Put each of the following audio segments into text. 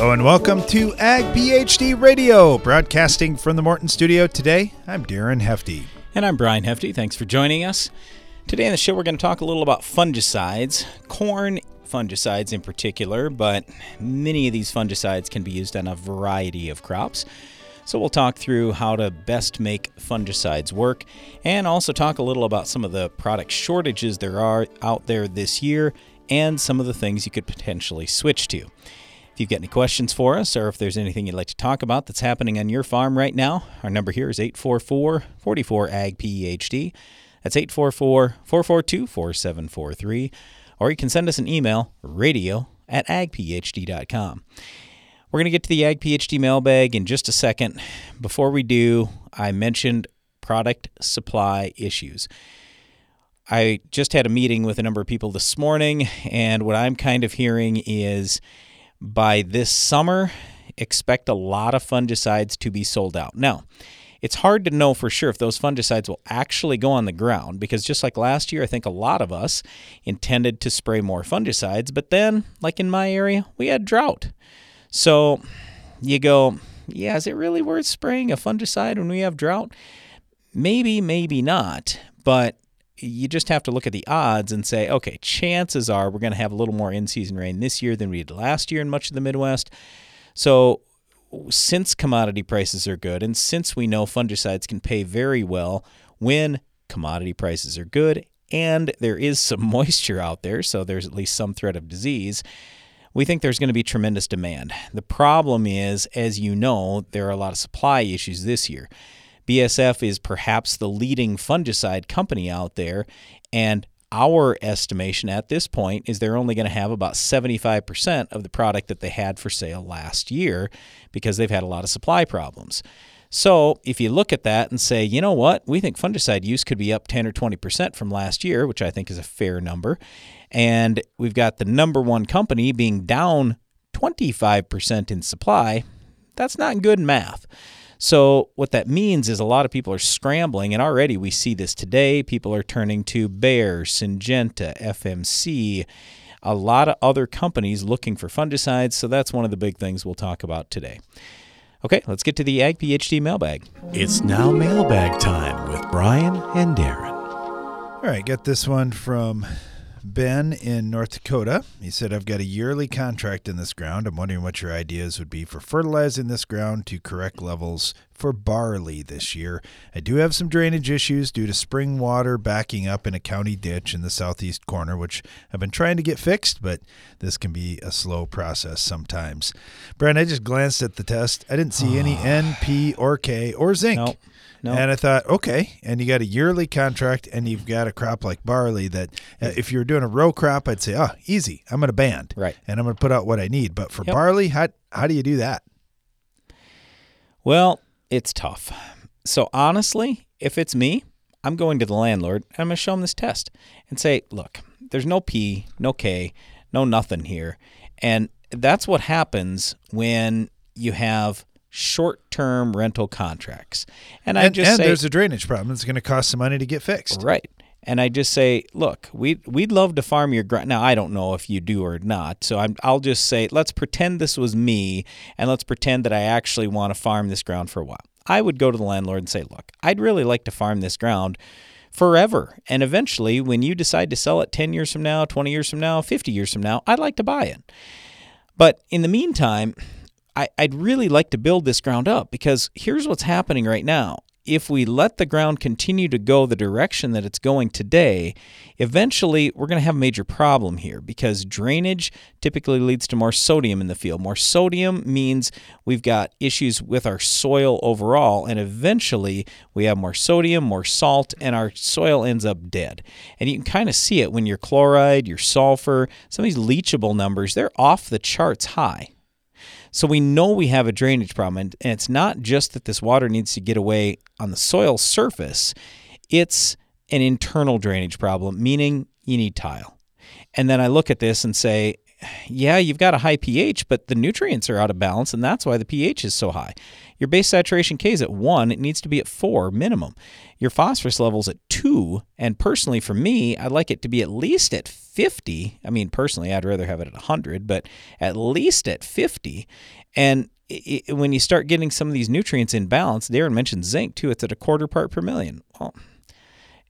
Hello and welcome to Ag PhD Radio, broadcasting from the Morton Studio. Today, I'm Darren Hefty. And I'm Brian Hefty. Thanks for joining us. Today on the show, we're going to talk a little about fungicides, corn fungicides in particular, but many of these fungicides can be used on a variety of crops. So we'll talk through how to best make fungicides work and also talk a little about some of the product shortages there are out there this year and some of the things you could potentially switch to. If you've got any questions for us or if there's anything you'd like to talk about that's happening on your farm right now, our number here is 844 44 AG PhD. That's 844 442 4743. Or you can send us an email, radio at agphd.com. We're going to get to the Ag PhD mailbag in just a second. Before we do, I mentioned product supply issues. I just had a meeting with a number of people this morning, and what I'm kind of hearing is by this summer, expect a lot of fungicides to be sold out. Now, it's hard to know for sure if those fungicides will actually go on the ground because just like last year, I think a lot of us intended to spray more fungicides, but then, like in my area, we had drought. So you go, yeah, is it really worth spraying a fungicide when we have drought? Maybe, maybe not, but you just have to look at the odds and say, okay, chances are we're going to have a little more in season rain this year than we did last year in much of the Midwest. So, since commodity prices are good and since we know fungicides can pay very well when commodity prices are good and there is some moisture out there, so there's at least some threat of disease, we think there's going to be tremendous demand. The problem is, as you know, there are a lot of supply issues this year. BASF is perhaps the leading fungicide company out there, and our estimation at this point is they're only going to have about 75% of the product that they had for sale last year because they've had a lot of supply problems. So, if you look at that and say, you know what, we think fungicide use could be up 10 or 20% from last year, which I think is a fair number, and we've got the number one company being down 25% in supply, that's not good math. So, what that means is a lot of people are scrambling, and already we see this today. People are turning to Bayer, Syngenta, FMC, a lot of other companies looking for fungicides. So, that's one of the big things we'll talk about today. Okay, let's get to the Ag PhD mailbag. It's now mailbag time with Brian and Darren. All right, get this one from Ben in North Dakota. He said, I've got a yearly contract in this ground. I'm wondering what your ideas would be for fertilizing this ground to correct levels for barley this year. I do have some drainage issues due to spring water backing up in a county ditch in the southeast corner, which I've been trying to get fixed, but this can be a slow process sometimes. Brian, I just glanced at the test. I didn't see any ah. N, P, or K or zinc. Nope. No. And I thought, okay, and you got a yearly contract, and you've got a crop like barley that, uh, if you were doing a row crop, I'd say, oh, easy, I'm going to band, Right. and I'm going to put out what I need. But for Yep. barley, how how do you do that? Well, it's tough. So honestly, if it's me, I'm going to the landlord and I'm going to show him this test and say, look, there's no P, no K, no nothing here. And that's what happens when you have short-term rental contracts. And I just and say, there's a drainage problem. It's going to cost some money to get fixed. Right. And I just say, look, we'd, we'd love to farm your ground. Now, I don't know if you do or not. So I'm, I'll just say, let's pretend this was me and let's pretend that I actually want to farm this ground for a while. I would go to the landlord and say, look, I'd really like to farm this ground forever. And eventually, when you decide to sell it 10 years from now, 20 years from now, 50 years from now, I'd like to buy it. But in the meantime, I, I'd really like to build this ground up because here's what's happening right now. If we let the ground continue to go the direction that it's going today, eventually we're going to have a major problem here because drainage typically leads to more sodium in the field. More sodium means we've got issues with our soil overall, and eventually we have more sodium, more salt, and our soil ends up dead. And you can kind of see it when your chloride, your sulfur, some of these leachable numbers, they're off the charts high. So we know we have a drainage problem, and, it's not just that this water needs to get away on the soil surface, it's an internal drainage problem, meaning you need tile. And then I look at this and say, yeah, you've got a high pH, but the nutrients are out of balance, and that's why the pH is so high. Your base saturation K is at one, it needs to be at four minimum. Your phosphorus level's at two, and personally for me, I'd like it to be at least at 50. I mean, personally, I'd rather have it at 100, but at least at 50. And it, when you start getting some of these nutrients in balance, Darren mentioned zinc too, it's at a quarter part per million. Well,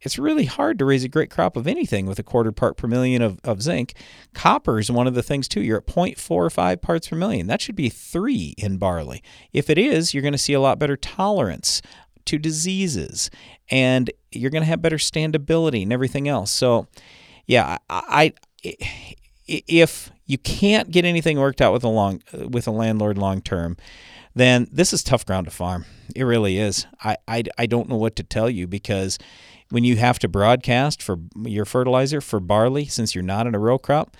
it's really hard to raise a great crop of anything with a quarter part per million of, of zinc. Copper is one of the things too. You're at 0.45 parts per million. That should be three in barley. If it is, you're going to see a lot better tolerance to diseases and you're going to have better standability and everything else. So, yeah, I, I if you can't get anything worked out with a long with a landlord long term, then this is tough ground to farm. It really is. I, I, I don't know what to tell you because when you have to broadcast for your fertilizer for barley, since you're not in a row crop,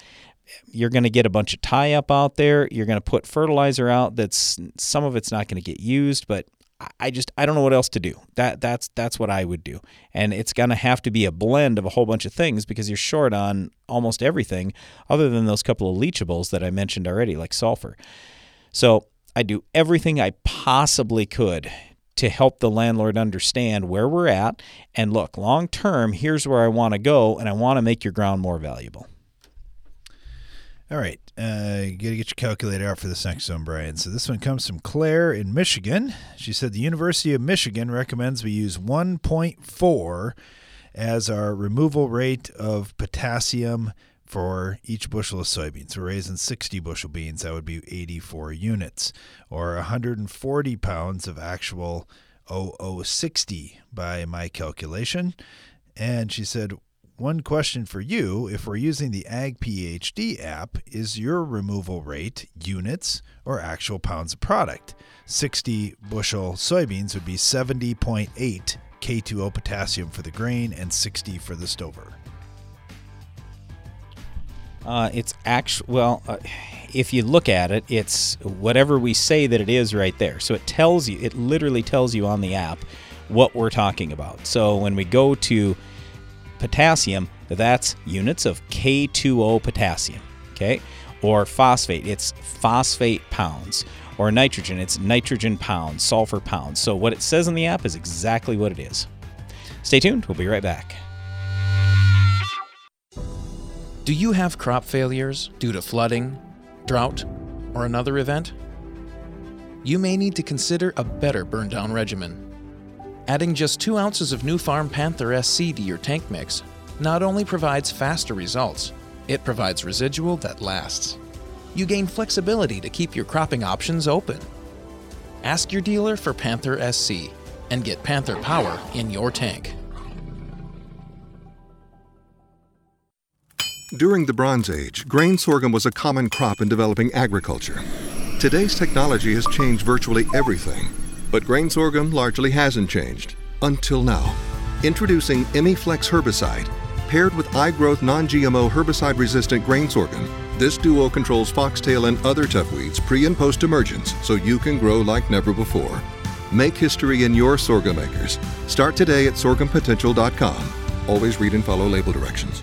you're going to get a bunch of tie up out there. You're going to put fertilizer out that's some of it's not going to get used, but I just I don't know what else to do. That that's that's what I would do. And it's going to have to be a blend of a whole bunch of things because you're short on almost everything other than those couple of leachables that I mentioned already like sulfur. So, I do everything I possibly could to help the landlord understand where we're at and look, long term, here's where I want to go and I want to make your ground more valuable. All right. Uh, you got to get your calculator out for this next one, Brian. So this one comes from Claire in Michigan. She said the University of Michigan recommends we use 1.4 as our removal rate of potassium for each bushel of soybeans. We're raising 60 bushel beans, that would be 84 units, or 140 pounds of actual 0060 by my calculation. And she said, one question for you if we're using the Ag PhD app, is your removal rate units or actual pounds of product? 60 bushel soybeans would be 70.8 K2O potassium for the grain and 60 for the stover. Uh, it's actually well, uh, if you look at it, it's whatever we say that it is right there. So it tells you, it literally tells you on the app what we're talking about. So when we go to potassium, that's units of K2O potassium, okay? Or phosphate, it's phosphate pounds. Or nitrogen, it's nitrogen pounds, sulfur pounds. So what it says in the app is exactly what it is. Stay tuned, we'll be right back. Do you have crop failures due to flooding, drought, or another event? You may need to consider a better burn down regimen. Adding just 2 ounces of Nufarm Panther SC to your tank mix not only provides faster results, it provides residual that lasts. You gain flexibility to keep your cropping options open. Ask your dealer for Panther SC and get Panther power in your tank. During the Bronze Age, grain sorghum was a common crop in developing agriculture. Today's technology has changed virtually everything, but grain sorghum largely hasn't changed. Until now. Introducing ImiFlex herbicide. Paired with iGrowth non GMO herbicide resistant grain sorghum, this duo controls foxtail and other tough weeds pre and post emergence so you can grow like never before. Make history in your sorghum acres. Start today at sorghumpotential.com. Always read and follow label directions.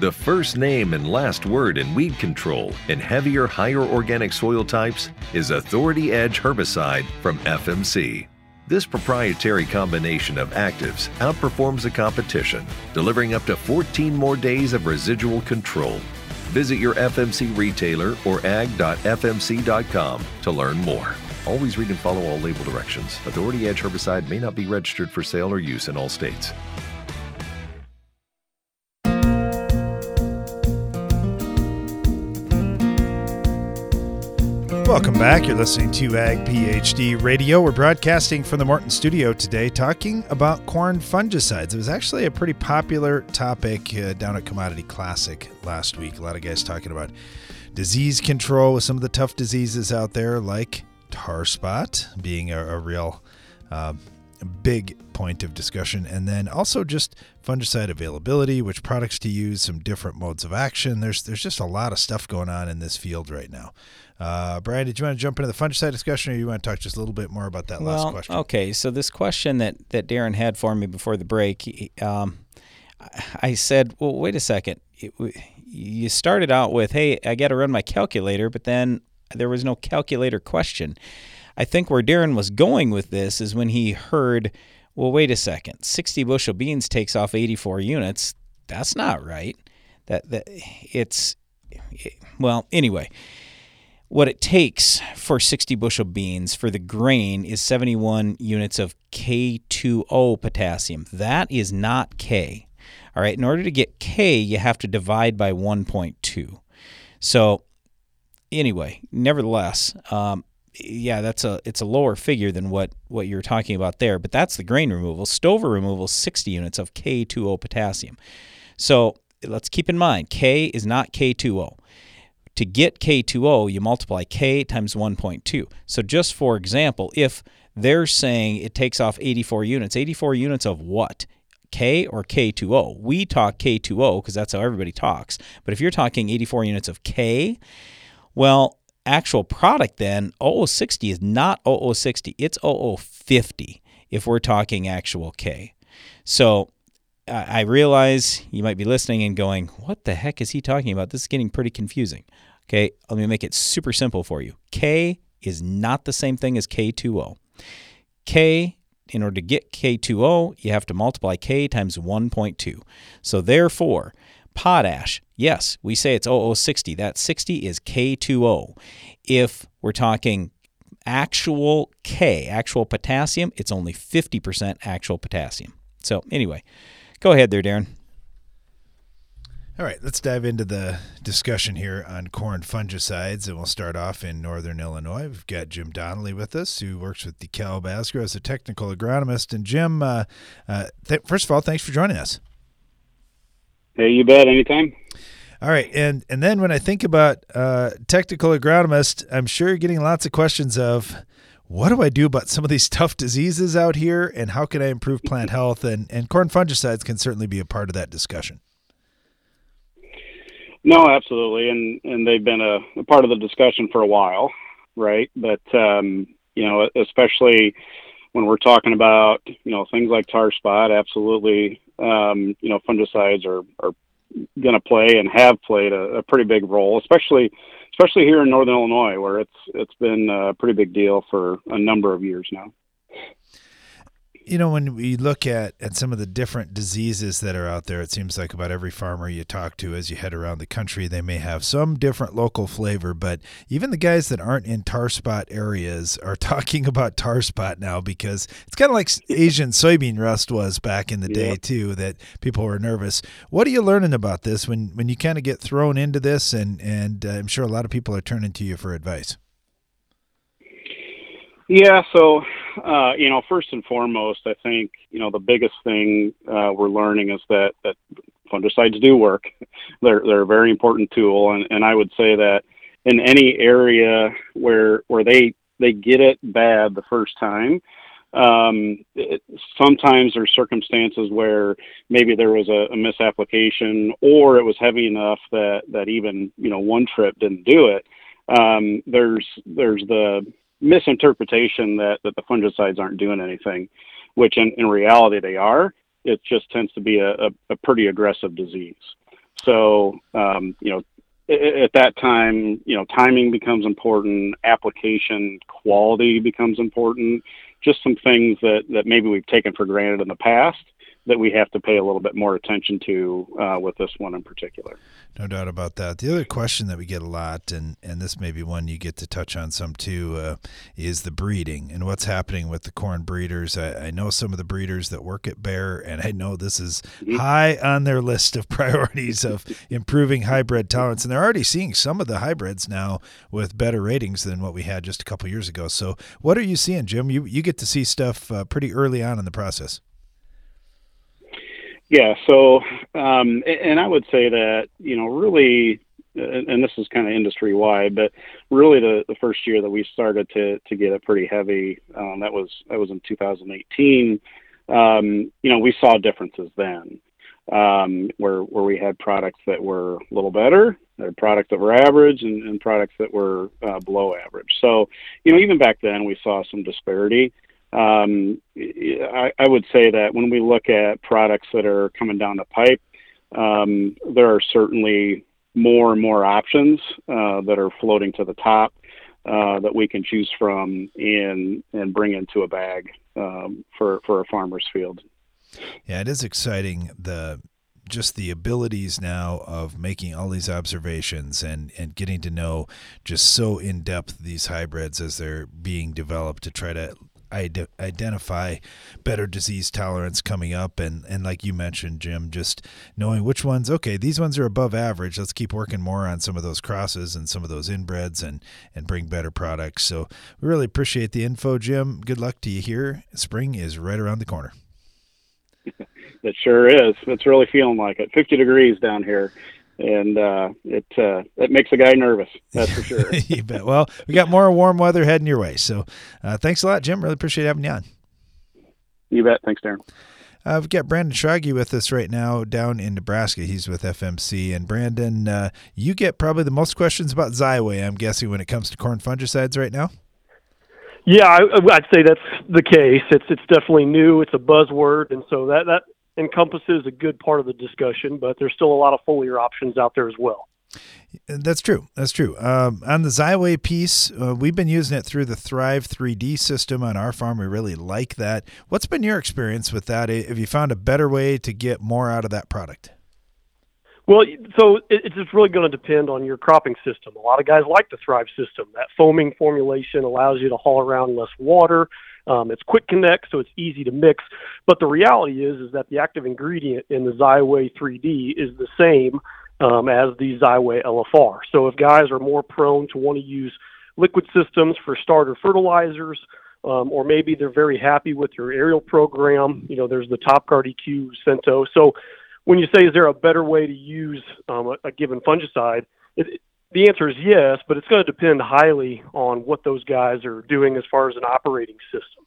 The first name and last word in weed control in heavier, higher organic soil types is Authority Edge herbicide from FMC. This proprietary combination of actives outperforms the competition, delivering up to 14 more days of residual control. Visit your FMC retailer or ag.fmc.com to learn more. Always read and follow all label directions. Authority Edge herbicide may not be registered for sale or use in all states. Welcome back. You're listening to Ag PhD Radio. We're broadcasting from the Morton studio today talking about corn fungicides. It was actually a pretty popular topic uh, down at Commodity Classic last week. A lot of guys talking about disease control with some of the tough diseases out there, like tar spot being a, a real uh, big point of discussion. And then also just fungicide availability, which products to use, some different modes of action. There's there's just a lot of stuff going on in this field right now. Uh, Brian, did you want to jump into the fungicide discussion, or you want to talk just a little bit more about that well, last question? Okay, so this question that that Darren had for me before the break, um, I said, "Well, wait a second. It, you started out with, hey, I got to run my calculator, but then there was no calculator question." I think where Darren was going with this is when he heard, "Well, wait a second. 60 bushel beans takes off 84 units. That's not right. That that it's it, well, anyway." What it takes for 60 bushel beans for the grain is 71 units of K2O potassium. That is not K. All right, in order to get K, you have to divide by 1.2. So, anyway, nevertheless, um, yeah, that's a it's a lower figure than what what you're talking about there, but that's the grain removal. Stover removal 60 units of K2O potassium. So, let's keep in mind K is not K2O. To get K2O, you multiply K times 1.2. So just for example, if they're saying it takes off 84 units, 84 units of what? K or K2O? We talk K2O because that's how everybody talks. But if you're talking 84 units of K, well, actual product then, 0060 is not 0060, it's 0050 if we're talking actual K. So I realize you might be listening and going, what the heck is he talking about? This is getting pretty confusing. Okay, let me make it super simple for you. K is not the same thing as K2O. K, in order to get K2O, you have to multiply K times 1.2. So therefore, potash, yes, we say it's 0060. That 60 is K2O. If we're talking actual K, actual potassium, it's only 50% actual potassium. So anyway, go ahead there, Darren. All right, let's dive into the discussion here on corn fungicides, and we'll start off in northern Illinois. We've got Jim Donnelly with us, who works with DeKalb Asgrow as a technical agronomist. And Jim, uh, uh, th- first of all, thanks for joining us. Hey, you bet, anytime. All right, and and then when I think about uh, technical agronomist, I'm sure you're getting lots of questions of what do I do about some of these tough diseases out here, and how can I improve plant health? And and corn fungicides can certainly be a part of that discussion. No, absolutely, and and they've been a, a part of the discussion for a while, right? But um, you know, especially when we're talking about you know things like tar spot, absolutely, um, you know, fungicides are are going to play and have played a, a, pretty big role, especially especially here in northern Illinois, where it's it's been a pretty big deal for a number of years now you know, when we look at, at some of the different diseases that are out there, it seems like about every farmer you talk to as you head around the country, they may have some different local flavor. But even the guys that aren't in tar spot areas are talking about tar spot now because it's kind of like Asian soybean rust was back in the day, too, that people were nervous. What are you learning about this when, when you kind of get thrown into this? And, and uh, I'm sure a lot of people are turning to you for advice. Yeah, so uh, you know, first and foremost, I think you know the biggest thing uh, we're learning is that that fungicides do work. They're they're a very important tool, and, and I would say that in any area where where they they get it bad the first time, um, it, sometimes there's circumstances where maybe there was a, a misapplication or it was heavy enough that that even you know one trip didn't do it. Um, there's there's the misinterpretation that, that the fungicides aren't doing anything, which in, in reality they are. It just tends to be a, a, a pretty aggressive disease. So, um, you know, at that time, you know, timing becomes important, application quality becomes important, just some things that, that maybe we've taken for granted in the past that we have to pay a little bit more attention to uh, with this one in particular. No doubt about that. The other question that we get a lot, and, and this may be one you get to touch on some too, uh, is the breeding and what's happening with the corn breeders. I, I, know some of the breeders that work at Bayer, and I know this is mm-hmm. high on their list of priorities of improving hybrid tolerance. And they're already seeing some of the hybrids now with better ratings than what we had just a couple years ago. So, what are you seeing, Jim? You you get to see stuff uh, pretty early on in the process. Yeah. So, um, and I would say that you know really, and this is kind of industry wide, but really the, the first year that we started to to get it pretty heavy, um, that was that was in 2018. Um, you know, we saw differences then, um, where where we had products that were a little better, products that were average, and, and products that were uh, below average. So, you know, even back then we saw some disparity um, I, I, would say that when we look at products that are coming down the pipe, um, there are certainly more and more options uh, that are floating to the top uh, that we can choose from and and bring into a bag um, for for a farmer's field. Yeah, it is exciting the just the abilities now of making all these observations and, and getting to know just so in depth these hybrids as they're being developed to try to identify better disease tolerance coming up and and like you mentioned Jim just knowing which ones okay these ones are above average. Let's keep working more on some of those crosses and some of those inbreds and and bring better products. So we really appreciate the info Jim. Good luck to you here. Spring is right around the corner. It sure is. It's really feeling like it. 50 degrees down here and uh, it uh, it makes a guy nervous. That's for sure. you bet. Well, we got more warm weather heading your way. So, uh, thanks a lot, Jim. Really appreciate having you on. You bet. Thanks, Darren. Uh, we've got Brandon Schrage with us right now down in Nebraska. He's with FMC. And Brandon, uh, you get probably the most questions about Xyway, I'm guessing, when it comes to corn fungicides right now. Yeah, I, would say that's the case. It's it's definitely new. It's a buzzword, and so that that encompasses a good part of the discussion, but there's still a lot of foliar options out there as well. That's true. That's true. Um, on the Xyway piece, uh, we've been using it through the 3RIVE 3D system on our farm. We really like that. What's been your experience with that? Have you found a better way to get more out of that product? Well, so it's just really going to depend on your cropping system. A lot of guys like the 3RIVE system. That foaming formulation allows you to haul around less water. Um, it's quick connect, so it's easy to mix. But the reality is, is that the active ingredient in the Xyway 3D is the same um, as the Xyway LFR. So if guys are more prone to want to use liquid systems for starter fertilizers, um, or maybe they're very happy with your aerial program, you know, there's the Topguard EQ Lucento. So when you say, is there a better way to use um, a, a given fungicide? It, the answer is yes, but it's going to depend highly on what those guys are doing as far as an operating system.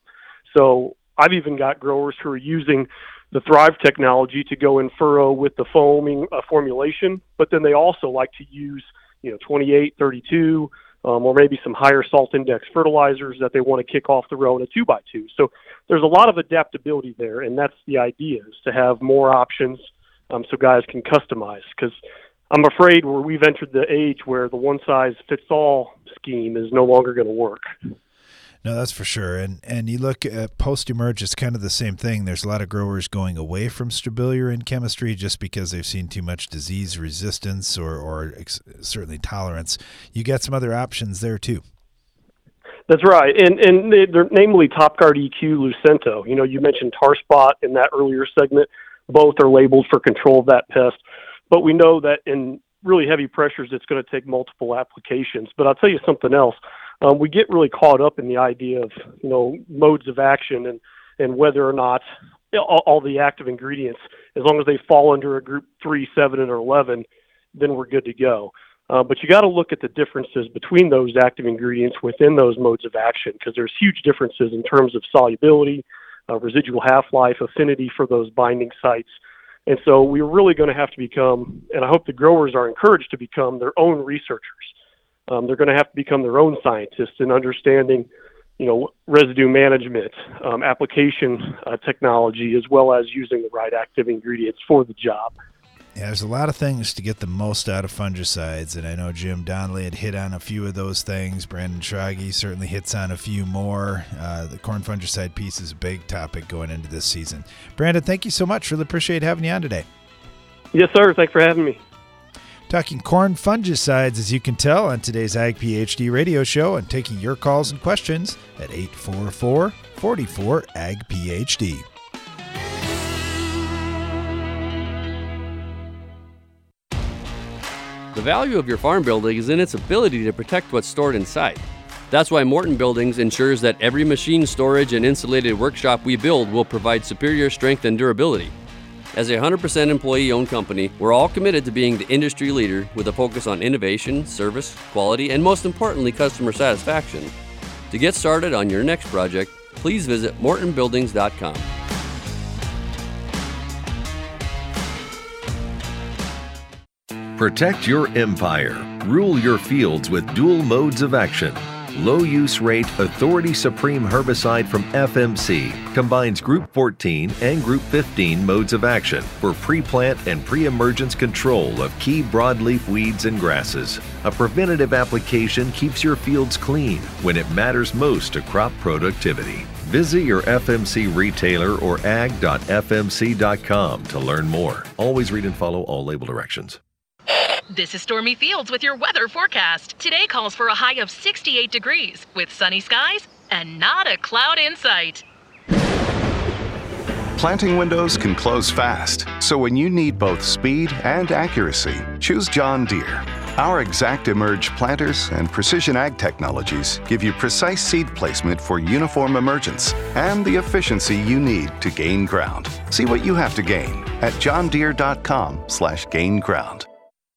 So I've even got growers who are using the 3RIVE technology to go in furrow with the foaming uh, formulation, but then they also like to use, you know, 28, 32, um, or maybe some higher salt index fertilizers that they want to kick off the row in a two by two. So there's a lot of adaptability there, and that's the idea is to have more options um, so guys can customize because I'm afraid we've entered the age where the one size fits all scheme is no longer going to work. No, that's for sure. And and you look at post emerge, it's kind of the same thing. There's a lot of growers going away from in chemistry just because they've seen too much disease resistance or or ex- certainly tolerance. You got some other options there too. That's right, and and they're namely Topguard EQ Lucento. You know, you mentioned tar spot in that earlier segment. Both are labeled for control of that pest. But we know that in really heavy pressures, it's going to take multiple applications. But I'll tell you something else. Um, we get really caught up in the idea of you know modes of action and and whether or not all, all the active ingredients, as long as they fall under a group three, seven, and eleven, then we're good to go. Uh, but you got to look at the differences between those active ingredients within those modes of action because there's huge differences in terms of solubility, uh, residual half-life, affinity for those binding sites, and so we're really going to have to become, and I hope the growers are encouraged to become their own researchers. Um, they're going to have to become their own scientists in understanding, you know, residue management, um, application uh, technology, as well as using the right active ingredients for the job. Yeah, there's a lot of things to get the most out of fungicides, and I know Jim Donnelly had hit on a few of those things. Brandon Schrage certainly hits on a few more. Uh, the corn fungicide piece is a big topic going into this season. Brandon, thank you so much. Really appreciate having you on today. Yes, sir. Thanks for having me. Talking corn fungicides, as you can tell, on today's Ag PhD radio show, and taking your calls and questions at 844 44 Ag PhD. The value of your farm building is in its ability to protect what's stored inside. That's why Morton Buildings ensures that every machine storage and insulated workshop we build will provide superior strength and durability. As a 100% employee owned company, we're all committed to being the industry leader with a focus on innovation, service, quality, and most importantly, customer satisfaction. To get started on your next project, please visit mortonbuildings.com. Protect your empire. Rule your fields with dual modes of action. Low use rate Authority Supreme herbicide from FMC combines Group 14 and Group 15 modes of action for pre plant and pre emergence control of key broadleaf weeds and grasses. A preventative application keeps your fields clean when it matters most to crop productivity. Visit your FMC retailer or ag.fmc.com to learn more. Always read and follow all label directions. This is Stormy Fields with your weather forecast. Today calls for a high of 68 degrees with sunny skies and not a cloud in sight. Planting windows can close fast, so when you need both speed and accuracy, choose John Deere. Our Exact Emerge planters and precision ag technologies give you precise seed placement for uniform emergence and the efficiency you need to gain ground. See what you have to gain at johndeere.com/gain ground.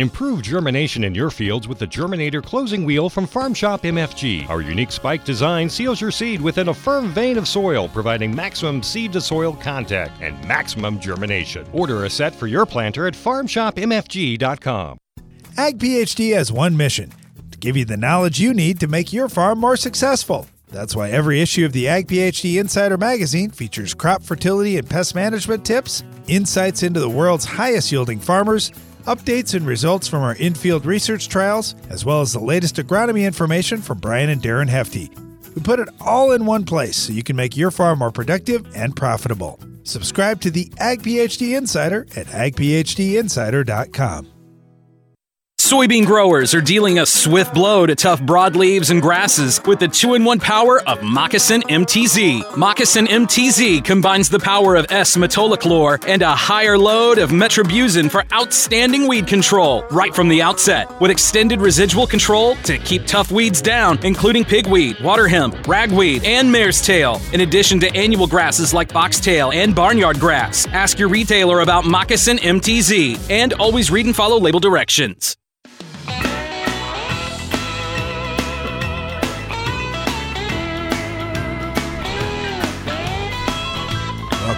Improve germination in your fields with the Germinator closing wheel from Farm Shop MFG. Our unique spike design seals your seed within a firm vein of soil, providing maximum seed to soil contact and maximum germination. Order a set for your planter at farmshopmfg.com. Ag PhD has one mission to give you the knowledge you need to make your farm more successful. That's why every issue of the Ag PhD Insider magazine features crop fertility and pest management tips, insights into the world's highest yielding farmers, updates and results from our in-field research trials, as well as the latest agronomy information from Brian and Darren Hefty. We put it all in one place so you can make your farm more productive and profitable. Subscribe to the Ag PhD Insider at agphdinsider.com. Soybean growers are dealing a swift blow to tough broadleaves and grasses with the two in one power of Moccasin MTZ. Moccasin MTZ combines the power of S metolachlor and a higher load of metribuzin for outstanding weed control right from the outset, with extended residual control to keep tough weeds down, including pigweed, water hemp, ragweed, and mare's tail, in addition to annual grasses like foxtail and barnyard grass. Ask your retailer about Moccasin MTZ and always read and follow label directions.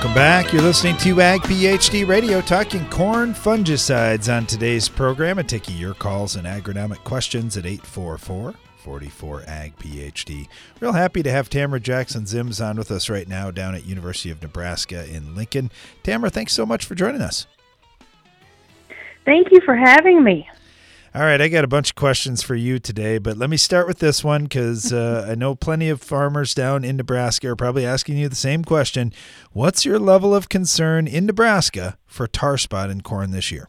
Welcome back. You're listening to Ag PhD Radio, talking corn fungicides on today's program and taking your calls and agronomic questions at 844 44 Ag PhD. Real happy to have Tamara Jackson Ziems on with us right now down at University of Nebraska in Lincoln. Tamara, thanks so much for joining us. Thank you for having me. All right, I got a bunch of questions for you today, but let me start with this one because uh, I know plenty of farmers down in Nebraska are probably asking you the same question. What's your level of concern in Nebraska for tar spot in corn this year?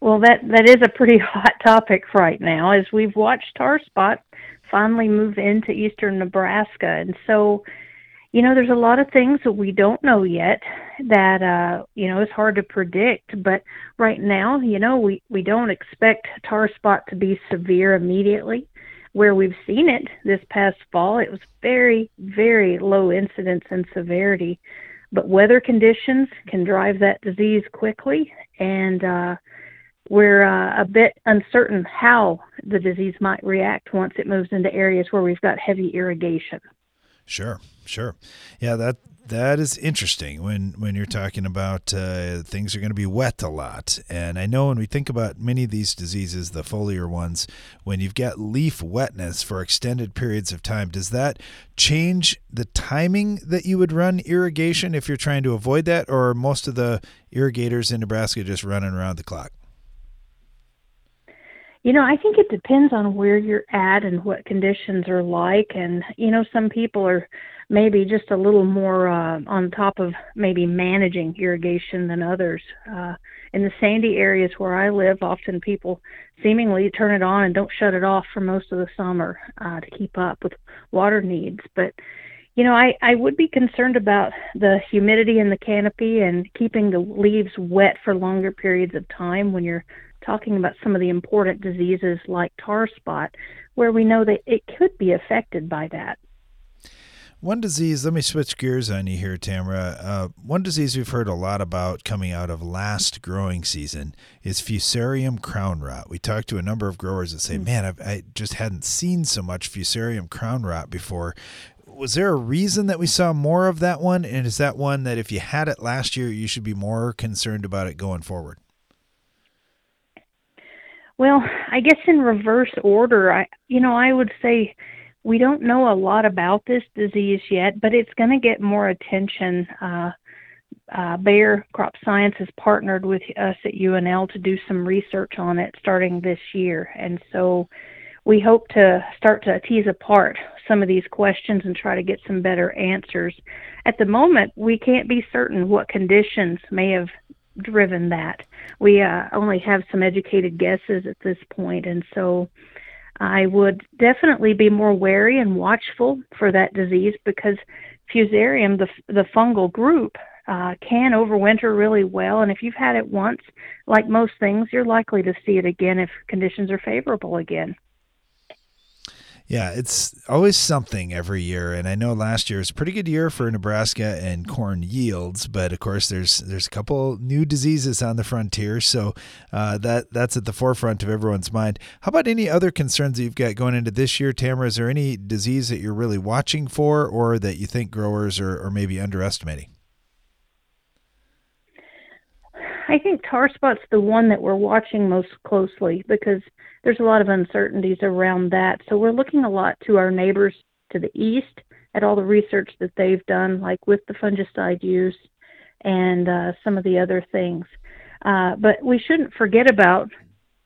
Well, that that is a pretty hot topic right now, as we've watched tar spot finally move into eastern Nebraska, and so you know, there's a lot of things that we don't know yet that uh, you know, it's hard to predict, but right now, you know, we we don't expect tar spot to be severe immediately. Where we've seen it this past fall, it was very very low incidence and severity, but weather conditions can drive that disease quickly and uh we're uh, a bit uncertain how the disease might react once it moves into areas where we've got heavy irrigation. Sure, sure. Yeah, that that is interesting when when you're talking about uh, things are going to be wet a lot. And I know when we think about many of these diseases, the foliar ones, when you've got leaf wetness for extended periods of time, does that change the timing that you would run irrigation if you're trying to avoid that, or most of the irrigators in Nebraska just running around the clock? You know, I think it depends on where you're at and what conditions are like. And, you know, some people are maybe just a little more uh, on top of maybe managing irrigation than others. Uh, in the sandy areas where I live, often people seemingly turn it on and don't shut it off for most of the summer uh, to keep up with water needs. But, you know, I, I would be concerned about the humidity in the canopy and keeping the leaves wet for longer periods of time when you're talking about some of the important diseases like tar spot, where we know that it could be affected by that. One disease, let me switch gears on you here, Tamara. Uh, one disease we've heard a lot about coming out of last growing season is Fusarium crown rot. We talked to a number of growers that say, mm-hmm. man, I've, i just hadn't seen so much Fusarium crown rot before. Was there a reason that we saw more of that one? And is that one that if you had it last year, you should be more concerned about it going forward? Well, I guess in reverse order, I you know, I would say we don't know a lot about this disease yet, but it's going to get more attention. Uh, uh, Bayer Crop Science has partnered with us at UNL to do some research on it starting this year, and so we hope to start to tease apart some of these questions and try to get some better answers. At the moment, we can't be certain what conditions may have driven that. We uh, only have some educated guesses at this point, and so I would definitely be more wary and watchful for that disease because Fusarium, the the fungal group, uh, can overwinter really well, and if you've had it once, like most things, you're likely to see it again if conditions are favorable again. Yeah, it's always something every year, and I know last year was a pretty good year for Nebraska and corn yields, but of course there's there's a couple new diseases on the frontier, so uh, that that's at the forefront of everyone's mind. How about any other concerns that you've got going into this year, Tamara? Is there any disease that you're really watching for, or that you think growers are, are maybe underestimating? I think tar spot's the one that we're watching most closely because there's a lot of uncertainties around that. So we're looking a lot to our neighbors to the east at all the research that they've done, like with the fungicide use and uh, some of the other things. Uh, but we shouldn't forget about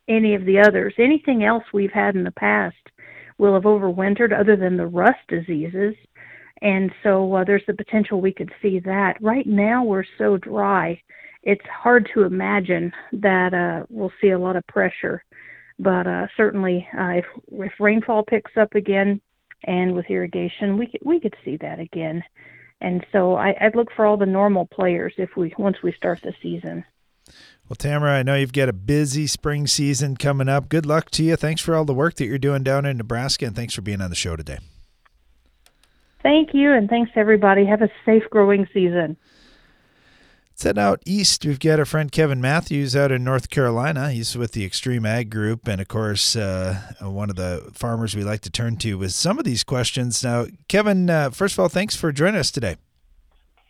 any of the others. Anything else we've had in the past will have overwintered other than the rust diseases. And so uh, there's the potential we could see that. Right now, we're so dry it's hard to imagine that uh, we'll see a lot of pressure. But uh, certainly, uh, if if rainfall picks up again, and with irrigation, we could, we could see that again. And so I, I'd look for all the normal players if we once we start the season. Well, Tamara, I know you've got a busy spring season coming up. Good luck to you. Thanks for all the work that you're doing down in Nebraska, and thanks for being on the show today. Thank you, and thanks everybody. Have a safe growing season. Set out east, we've got our friend Kevin Matthews out in North Carolina. He's with the XtremeAg Group, and of course, uh, one of the farmers we like to turn to with some of these questions. Now, Kevin, uh, first of all, thanks for joining us today.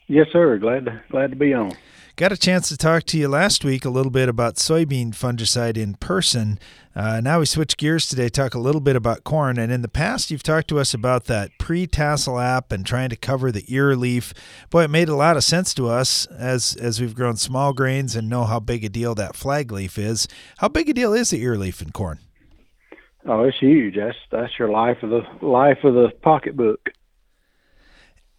Yes, sir. Glad glad to be on. Got a chance to talk to you last week a little bit about soybean fungicide in person. Uh, now we switch gears today, talk a little bit about corn. And in the past, you've talked to us about that pre tassel app and trying to cover the ear leaf. Boy, it made a lot of sense to us as as we've grown small grains and know how big a deal that flag leaf is. How big a deal is the ear leaf in corn? Oh, it's huge. That's that's your life of the life of the pocketbook.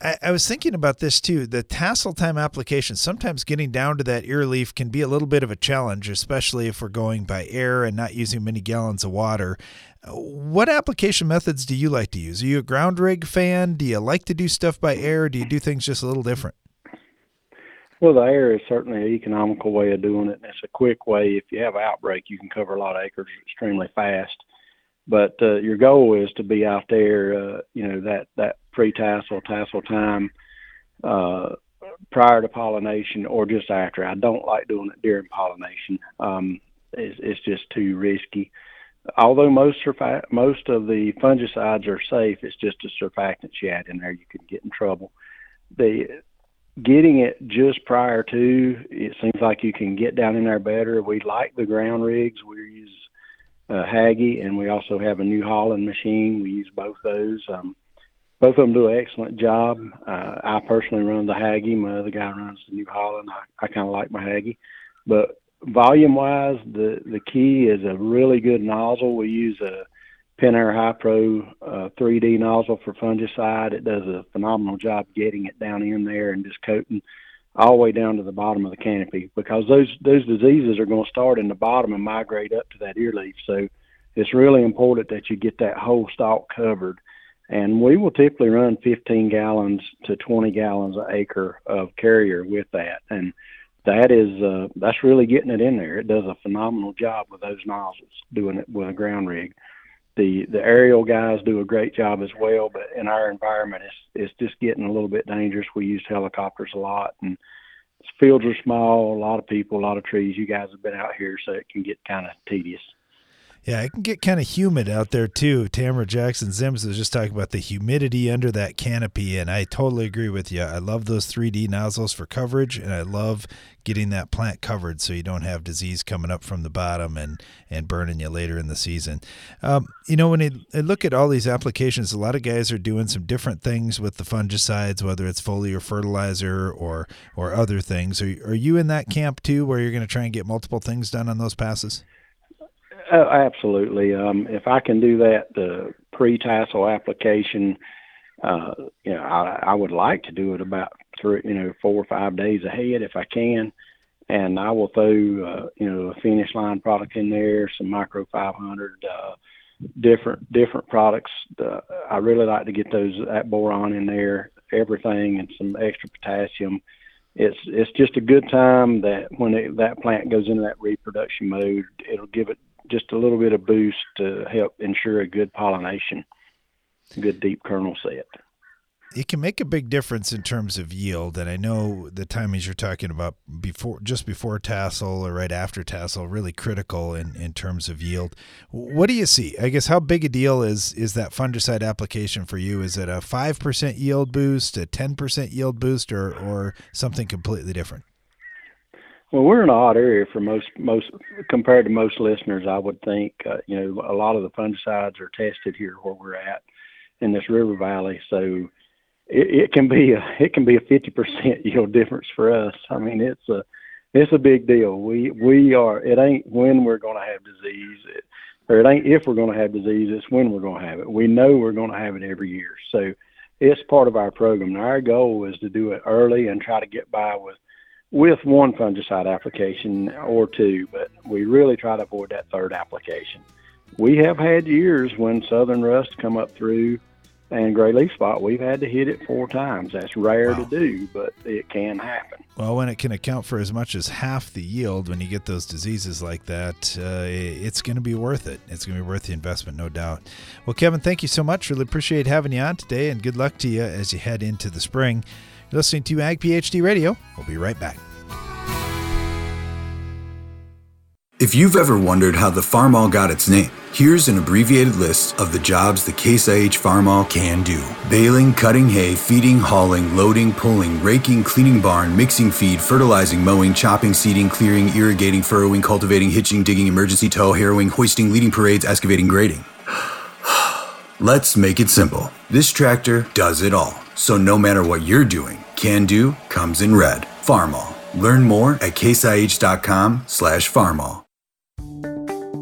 I, I, was thinking about this too. The tassel time application, sometimes getting down to that ear leaf can be a little bit of a challenge, especially if we're going by air and not using many gallons of water. What application methods do you like to use? Are you a ground rig fan? Do you like to do stuff by air? do you do things just a little different? Well, the air is certainly an economical way of doing it, and it's a quick way. If you have an outbreak, you can cover a lot of acres extremely fast. But uh, your goal is to be out there, uh, you know, that that pre-tassel, tassel time, uh, prior to pollination or just after. I don't like doing it during pollination. Um, it's, it's just too risky. Although most surfa- most of the fungicides are safe, it's just a surfactant you add in there you could get in trouble. The getting it just prior to, it seems like you can get down in there better. We like the ground rigs. We use uh, Hagie, and we also have a New Holland machine. We use both those. Um, both of them do an excellent job. Uh, I personally run the Hagie. My other guy runs the New Holland. I, I kind of like my Hagie, but volume wise, the the key is a really good nozzle. We use a Pentair Hypro uh, 3D nozzle for fungicide. It does a phenomenal job getting it down in there and just coating all the way down to the bottom of the canopy because those those diseases are going to start in the bottom and migrate up to that ear leaf. So it's really important that you get that whole stalk covered. And we will typically run 15 gallons to 20 gallons an acre of carrier with that. And that is uh, that's really getting it in there. It does a phenomenal job with those nozzles, doing it with a ground rig the the aerial guys do a great job as well. But in our environment, it's it's just getting a little bit dangerous. We use helicopters a lot, and fields are small. A lot of people, a lot of trees. You guys have been out here, so it can get kind of tedious. Yeah, it can get kind of humid out there too. Tamara Jackson Ziems was just talking about the humidity under that canopy, and I totally agree with you. I love those 3D nozzles for coverage, and I love getting that plant covered so you don't have disease coming up from the bottom and, and burning you later in the season. Um, you know, when I, look at all these applications, a lot of guys are doing some different things with the fungicides, whether it's foliar fertilizer or or other things. Are, are you in that camp too, where you're going to try and get multiple things done on those passes? Oh, absolutely. Um, if I can do that, the pre-tassel application, uh, you know, I, I would like to do it about three, you know, four or five days ahead if I can, and I will throw, uh, you know, a finish line product in there, some micro 500, uh, different different products. Uh, I really like to get those that boron in there, everything, and some extra potassium. It's it's just a good time that when it, that plant goes into that reproduction mode, it'll give it just a little bit of boost to help ensure a good pollination, good deep kernel set. It can make a big difference in terms of yield, and I know the timings you're talking about before, just before tassel or right after tassel, really critical in, in terms of yield. What do you see? I guess how big a deal is is that fungicide application for you? Is it a five percent yield boost, a ten percent yield boost, or or something completely different? Well, we're in an odd area for most most compared to most listeners. I would think uh, you know a lot of the fungicides are tested here where we're at in this river valley, so it, it can be a it can be a fifty percent yield difference for us. I mean, it's a it's a big deal. We we are it ain't when we're going to have disease, it, or it ain't if we're going to have disease. It's when we're going to have it. We know we're going to have it every year, so it's part of our program. Now, our goal is to do it early and try to get by with with one fungicide application or two, but we really try to avoid that third application. We have had years when southern rust come up through and gray leaf spot, we've had to hit it four times. That's rare wow. to do, but it can happen. Well, when it can account for as much as half the yield when you get those diseases like that, uh, it's going to be worth it. It's going to be worth the investment, no doubt. Well, Kevin, thank you so much. Really appreciate having you on today, and good luck to you as you head into the spring. You're listening to Ag PhD Radio. We'll be right back. If you've ever wondered how the Farmall got its name, here's an abbreviated list of the jobs the Case IH Farmall can do. Baling, cutting hay, feeding, hauling, loading, pulling, raking, cleaning barn, mixing feed, fertilizing, mowing, chopping, seeding, clearing, irrigating, furrowing, cultivating, hitching, digging, emergency tow, harrowing, hoisting, leading parades, excavating, grading. Let's make it simple. This tractor does it all. So no matter what you're doing, Can Do comes in red. Farmall. Learn more at caseih.com slash farmall.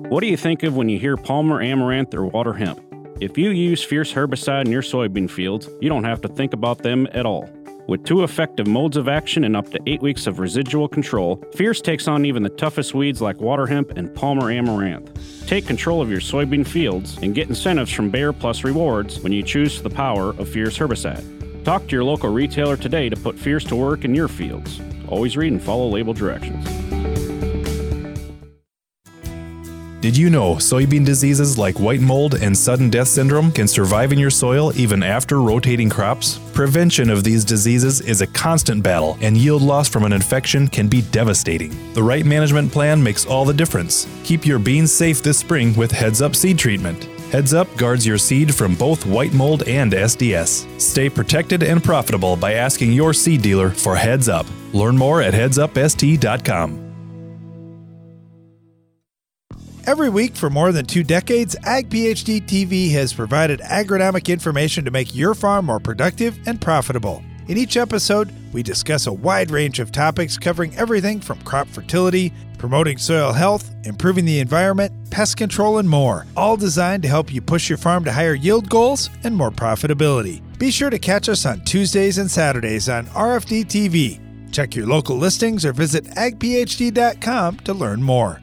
What do you think of when you hear Palmer Amaranth or water hemp? If you use Fierce herbicide in your soybean fields, you don't have to think about them at all. With two effective modes of action and up to eight weeks of residual control, Fierce takes on even the toughest weeds like water hemp and Palmer amaranth. Take control of your soybean fields and get incentives from Bayer Plus Rewards when you choose the power of Fierce herbicide. Talk to your local retailer today to put Fierce to work in your fields. Always read and follow label directions. Did you know soybean diseases like white mold and sudden death syndrome can survive in your soil even after rotating crops? Prevention of these diseases is a constant battle, and yield loss from an infection can be devastating. The right management plan makes all the difference. Keep your beans safe this spring with Heads Up Seed Treatment. Heads Up guards your seed from both white mold and SDS. Stay protected and profitable by asking your seed dealer for Heads Up. Learn more at headsupst.com. Every week for more than two decades, Ag PhD TV has provided agronomic information to make your farm more productive and profitable. In each episode, we discuss a wide range of topics covering everything from crop fertility, promoting soil health, improving the environment, pest control, and more, all designed to help you push your farm to higher yield goals and more profitability. Be sure to catch us on Tuesdays and Saturdays on RFD TV. Check your local listings or visit agphd.com to learn more.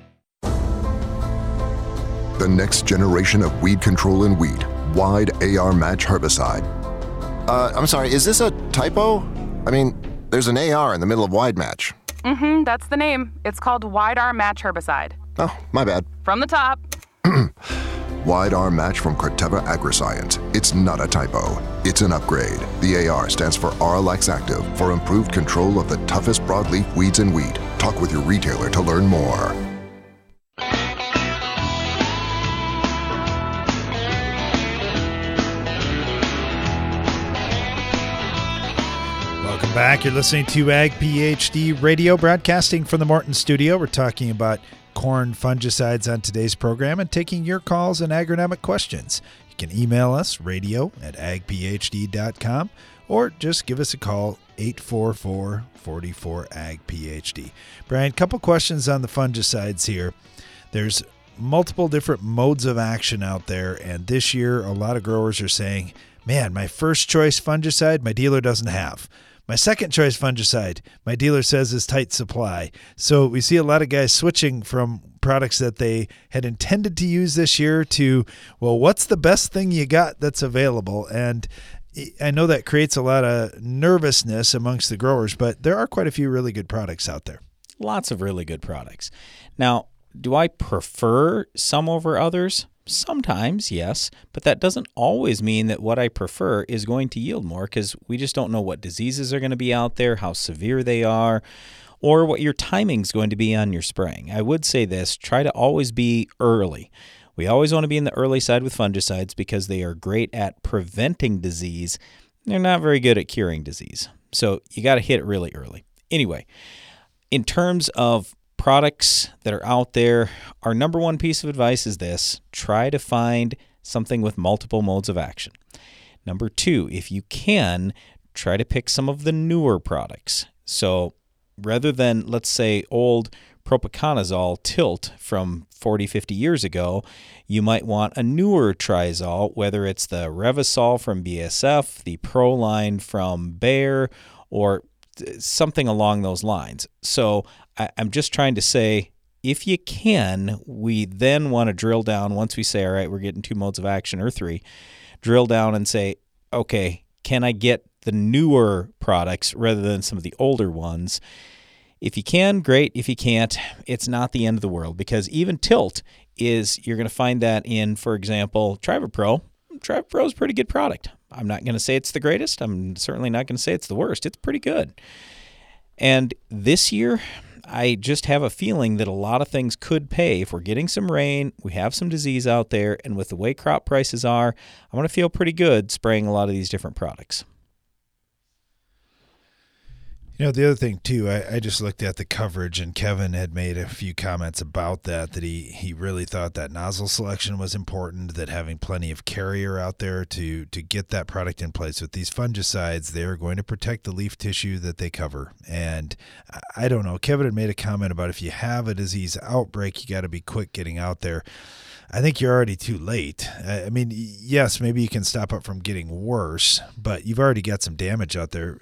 the next generation of weed control in wheat, Wide AR Match herbicide. Uh, I'm sorry, is this a typo? I mean, there's an AR in the middle of Wide Match. Mm-hmm, that's the name. It's called Wide R Match herbicide. Oh, my bad. From the top. Wide R Match from Corteva Agriscience. It's not a typo. It's an upgrade. The AR stands for Arylex Active for improved control of the toughest broadleaf weeds in wheat. Talk with your retailer to learn more. Welcome back. You're listening to Ag PhD Radio, broadcasting from the Morton studio. We're talking about corn fungicides on today's program and taking your calls and agronomic questions. You can email us, radio at agphd.com, or just give us a call, 844 44 Ag PhD. Brian, couple questions on the fungicides here. There's multiple different modes of action out there, and this year a lot of growers are saying, man, my first choice fungicide, my dealer doesn't have. My second choice fungicide, my dealer says is tight supply. So we see a lot of guys switching from products that they had intended to use this year to, well, what's the best thing you got that's available? And I know that creates a lot of nervousness amongst the growers, but there are quite a few really good products out there. Lots of really good products. Now, do I prefer some over others? Sometimes, yes, but that doesn't always mean that what I prefer is going to yield more because we just don't know what diseases are going to be out there, how severe they are, or what your timing is going to be on your spraying. I would say this try to always be early. We always want to be in the early side with fungicides because they are great at preventing disease. They're not very good at curing disease. So you got to hit it really early. Anyway, in terms of products that are out there, our number one piece of advice is this try to find something with multiple modes of action. Number two, if you can, try to pick some of the newer products. So rather than, let's say, old propiconazole tilt from 40, 50 years ago, you might want a newer triazole, whether it's the Revysol from BASF, the Proline from Bayer, or something along those lines. So I, I'm just trying to say if you can, we then want to drill down once we say, all right, we're getting two modes of action or three, drill down and say, okay, can I get the newer products rather than some of the older ones? If you can, great. If you can't, it's not the end of the world because even tilt is you're going to find that in, for example, Pro. Trivapro is a pretty good product. I'm not going to say it's the greatest. I'm certainly not going to say it's the worst. It's pretty good. And this year, I just have a feeling that a lot of things could pay if we're getting some rain, we have some disease out there, and with the way crop prices are, I'm going to feel pretty good spraying a lot of these different products. You know, the other thing too, I, I, just looked at the coverage, and Kevin had made a few comments about that. That he he really thought that nozzle selection was important. That having plenty of carrier out there to to get that product in place with these fungicides, they are going to protect the leaf tissue that they cover. And I don't know, Kevin had made a comment about if you have a disease outbreak, you got to be quick getting out there. I think you're already too late. I mean, yes, maybe you can stop it from getting worse, but you've already got some damage out there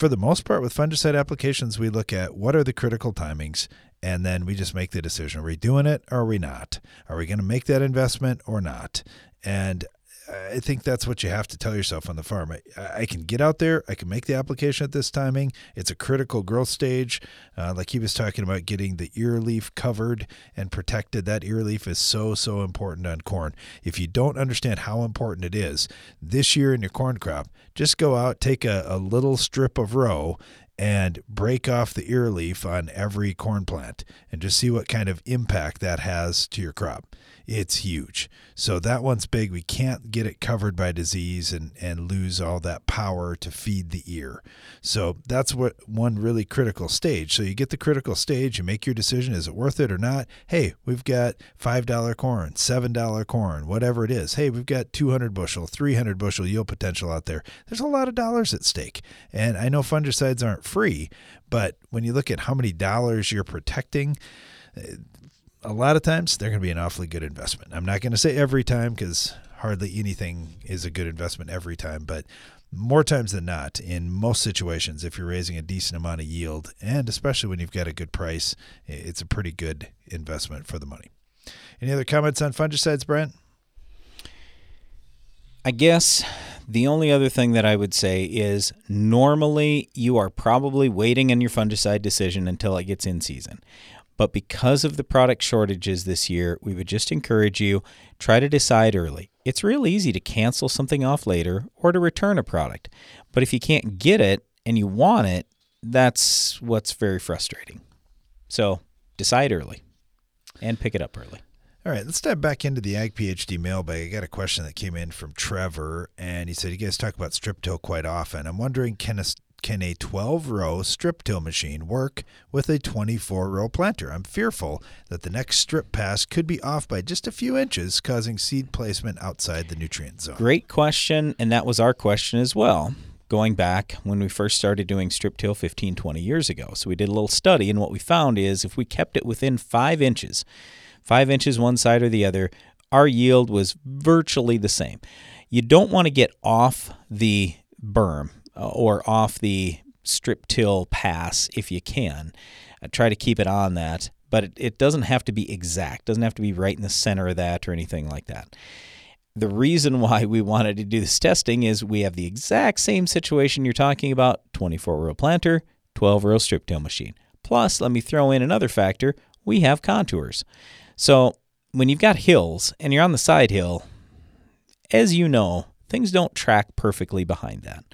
for the most part, with fungicide applications, we look at what are the critical timings and then we just make the decision: are we doing it or are we not? Are we going to make that investment or not? And I think that's what you have to tell yourself on the farm. I, I, can get out there, I can make the application at this timing. It's a critical growth stage. Uh, like he was talking about getting the ear leaf covered and protected. That ear leaf is so, so important on corn. If you don't understand how important it is this year in your corn crop, just go out, take a, a little strip of row and break off the ear leaf on every corn plant and just see what kind of impact that has to your crop it's huge. So that one's big. We can't get it covered by disease and, and lose all that power to feed the ear. So that's what one really critical stage. So you get the critical stage, you make your decision is it worth it or not? Hey, we've got $5 corn, $7 corn, whatever it is. Hey, we've got 200 bushel, 300 bushel yield potential out there. There's a lot of dollars at stake. And I know fungicides aren't free, but when you look at how many dollars you're protecting, a lot of times they're going to be an awfully good investment. I'm not going to say every time because hardly anything is a good investment every time, but more times than not, in most situations, if you're raising a decent amount of yield, and especially when you've got a good price, it's a pretty good investment for the money. Any other comments on fungicides, Brent? I guess the only other thing that I would say is normally you are probably waiting on your fungicide decision until it gets in season. But because of the product shortages this year, we would just encourage you try to decide early. It's real easy to cancel something off later or to return a product. But if you can't get it and you want it, that's what's very frustrating. So decide early and pick it up early. All right, let's dive back into the Ag PhD mailbag. I got a question that came in from Trevor, and he said, You guys talk about strip till quite often. I'm wondering, can a can a 12 row strip till machine work with a 24 row planter? I'm fearful that the next strip pass could be off by just a few inches, causing seed placement outside the nutrient zone. Great question, and that was our question as well. Going back when we first started doing strip till 15, 20 years ago. So we did a little study, and what we found is if we kept it within five inches, five inches one side or the other, our yield was virtually the same. You don't want to get off the berm or off the strip till pass if you can. Uh, try to keep it on that, but it, it doesn't have to be exact. Doesn't have to be right in the center of that or anything like that. The reason why we wanted to do this testing is we have the exact same situation you're talking about 24 row planter, 12 row strip till machine. Plus, let me throw in another factor we have contours. So, when you've got hills and you're on the side hill, as you know, things don't track perfectly behind that.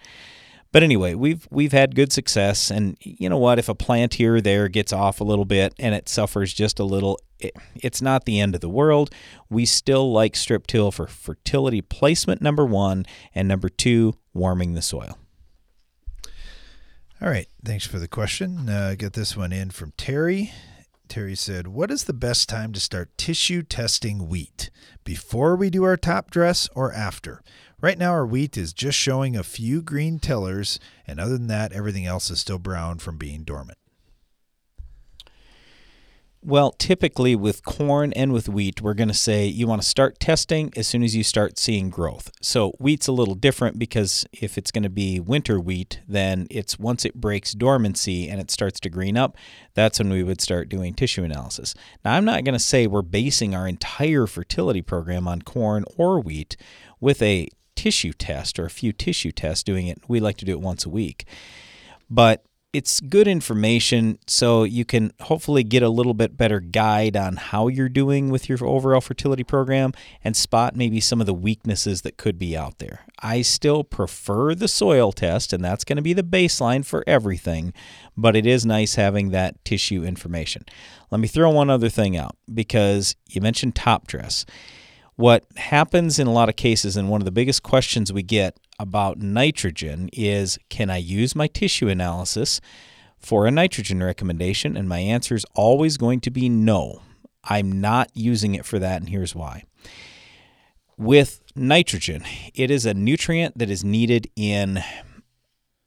But anyway, we've we've had good success, and you know what? If a plant here or there gets off a little bit and it suffers just a little, it, it's not the end of the world. We still like strip till for fertility placement, number one, and number two, warming the soil. All right, thanks for the question. Uh, got this one in from Terry. Terry said, What is the best time to start tissue testing wheat? Before we do our top dress or after? Right now, our wheat is just showing a few green tillers, and other than that, everything else is still brown from being dormant. Well, typically with corn and with wheat, we're going to say you want to start testing as soon as you start seeing growth. So, wheat's a little different because if it's going to be winter wheat, then it's once it breaks dormancy and it starts to green up, that's when we would start doing tissue analysis. Now, I'm not going to say we're basing our entire fertility program on corn or wheat with a tissue test or a few tissue tests doing it. We like to do it once a week. But it's good information so you can hopefully get a little bit better guide on how you're doing with your overall fertility program and spot maybe some of the weaknesses that could be out there. I still prefer the soil test, and that's going to be the baseline for everything, but it is nice having that tissue information. Let me throw one other thing out because you mentioned top dress. What happens in a lot of cases, and one of the biggest questions we get about nitrogen is can I use my tissue analysis for a nitrogen recommendation? And my answer is always going to be no. I'm not using it for that, and here's why. With nitrogen, it is a nutrient that is needed in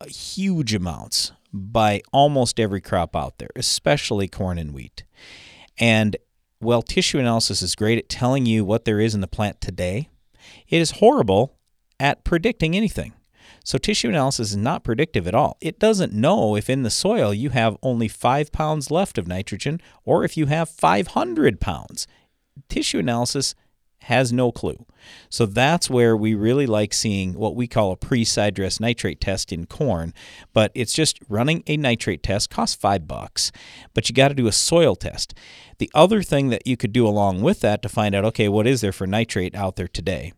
huge amounts by almost every crop out there, especially corn and wheat. And well, tissue analysis is great at telling you what there is in the plant today. It is horrible at predicting anything. So tissue analysis is not predictive at all. It doesn't know if in the soil you have only 5 pounds left of nitrogen or if you have 500 pounds. Tissue analysis has no clue. So that's where we really like seeing what we call a pre-side dress nitrate test in corn, but it's just running a nitrate test costs 5 bucks, but you got to do a soil test. The other thing that you could do along with that to find out okay, what is there for nitrate out there today?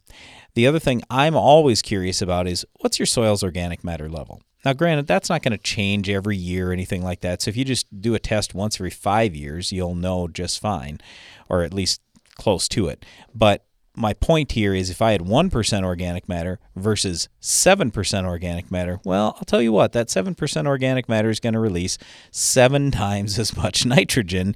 The other thing I'm always curious about is what's your soil's organic matter level? Now, granted, that's not going to change every year or anything like that. So if you just do a test once every five years, you'll know just fine, or at least close to it. But my point here is if I had 1% organic matter versus 7% organic matter, well, I'll tell you what, that 7% organic matter is going to release seven times as much nitrogen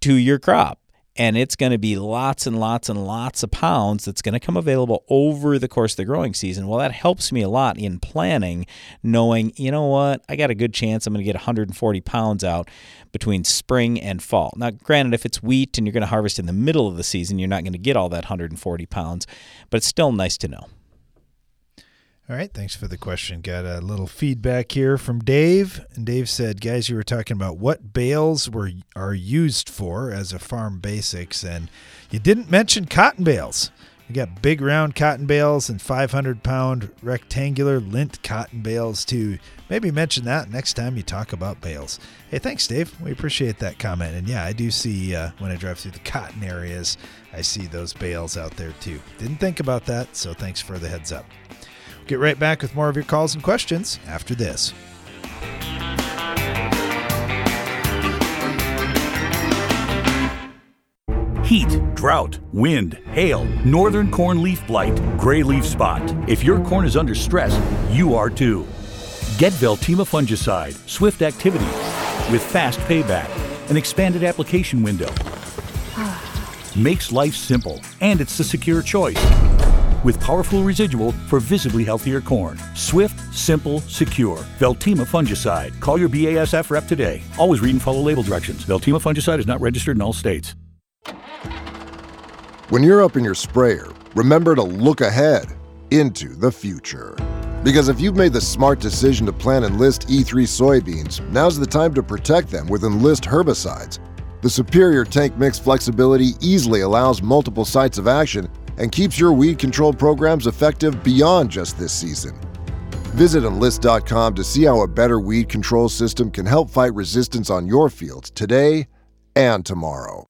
to your crop and it's going to be lots and lots and lots of pounds that's going to come available over the course of the growing season. Well, that helps me a lot in planning, knowing, you know what, I got a good chance I'm going to get 140 pounds out between spring and fall. Now, granted, if it's wheat and you're going to harvest in the middle of the season, you're not going to get all that 140 pounds, but it's still nice to know. All right, thanks for the question. Got a little feedback here from Dave. And Dave said, "Guys, you were talking about what bales were are used for as a farm basics and you didn't mention cotton bales. We got big round cotton bales and 500 pound rectangular lint cotton bales too. Maybe mention that next time you talk about bales. Hey, thanks, Dave. We appreciate that comment. And yeah, I do see uh, when I drive through the cotton areas, I see those bales out there too. Didn't think about that, so thanks for the heads up. Get right back with more of your calls and questions after this. Heat, drought, wind, hail, northern corn leaf blight, gray leaf spot. If your corn is under stress, you are too. Get Veltima fungicide, swift activity, with fast payback, an expanded application window. Makes life simple, and it's the secure choice with powerful residual for visibly healthier corn. Swift, simple, secure. Veltima fungicide. Call your BASF rep today. Always read and follow label directions. Veltima fungicide is not registered in all states. When you're up in your sprayer, remember to look ahead into the future. Because if you've made the smart decision to plant Enlist E3 soybeans, now's the time to protect them with Enlist herbicides. The superior tank mix flexibility easily allows multiple sites of action and keeps your weed control programs effective beyond just this season. Visit enlist.com to see how a better weed control system can help fight resistance on your fields today and tomorrow.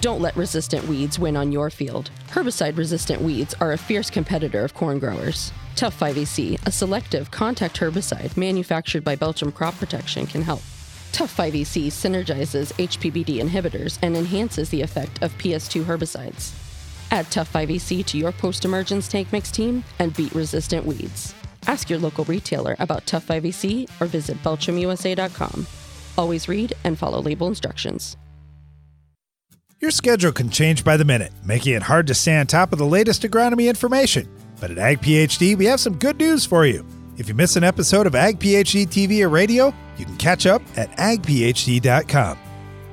Don't let resistant weeds win on your field. Herbicide resistant weeds are a fierce competitor of corn growers. Tough 5EC, a selective contact herbicide manufactured by Belchim Crop Protection, can help. Tough 5EC synergizes HPPD inhibitors and enhances the effect of PS2 herbicides. Add Tough 5EC to your post emergence tank mix team and beat resistant weeds. Ask your local retailer about Tough 5EC or visit BelchimUSA.com. Always read and follow label instructions. Your schedule can change by the minute, making it hard to stay on top of the latest agronomy information. But at Ag PhD, we have some good news for you. If you miss an episode of Ag PhD TV or radio, you can catch up at agphd.com.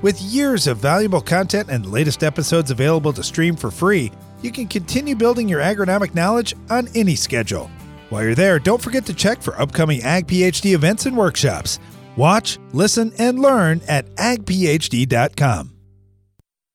With years of valuable content and latest episodes available to stream for free, you can continue building your agronomic knowledge on any schedule. While you're there, don't forget to check for upcoming Ag PhD events and workshops. Watch, listen, and learn at agphd.com.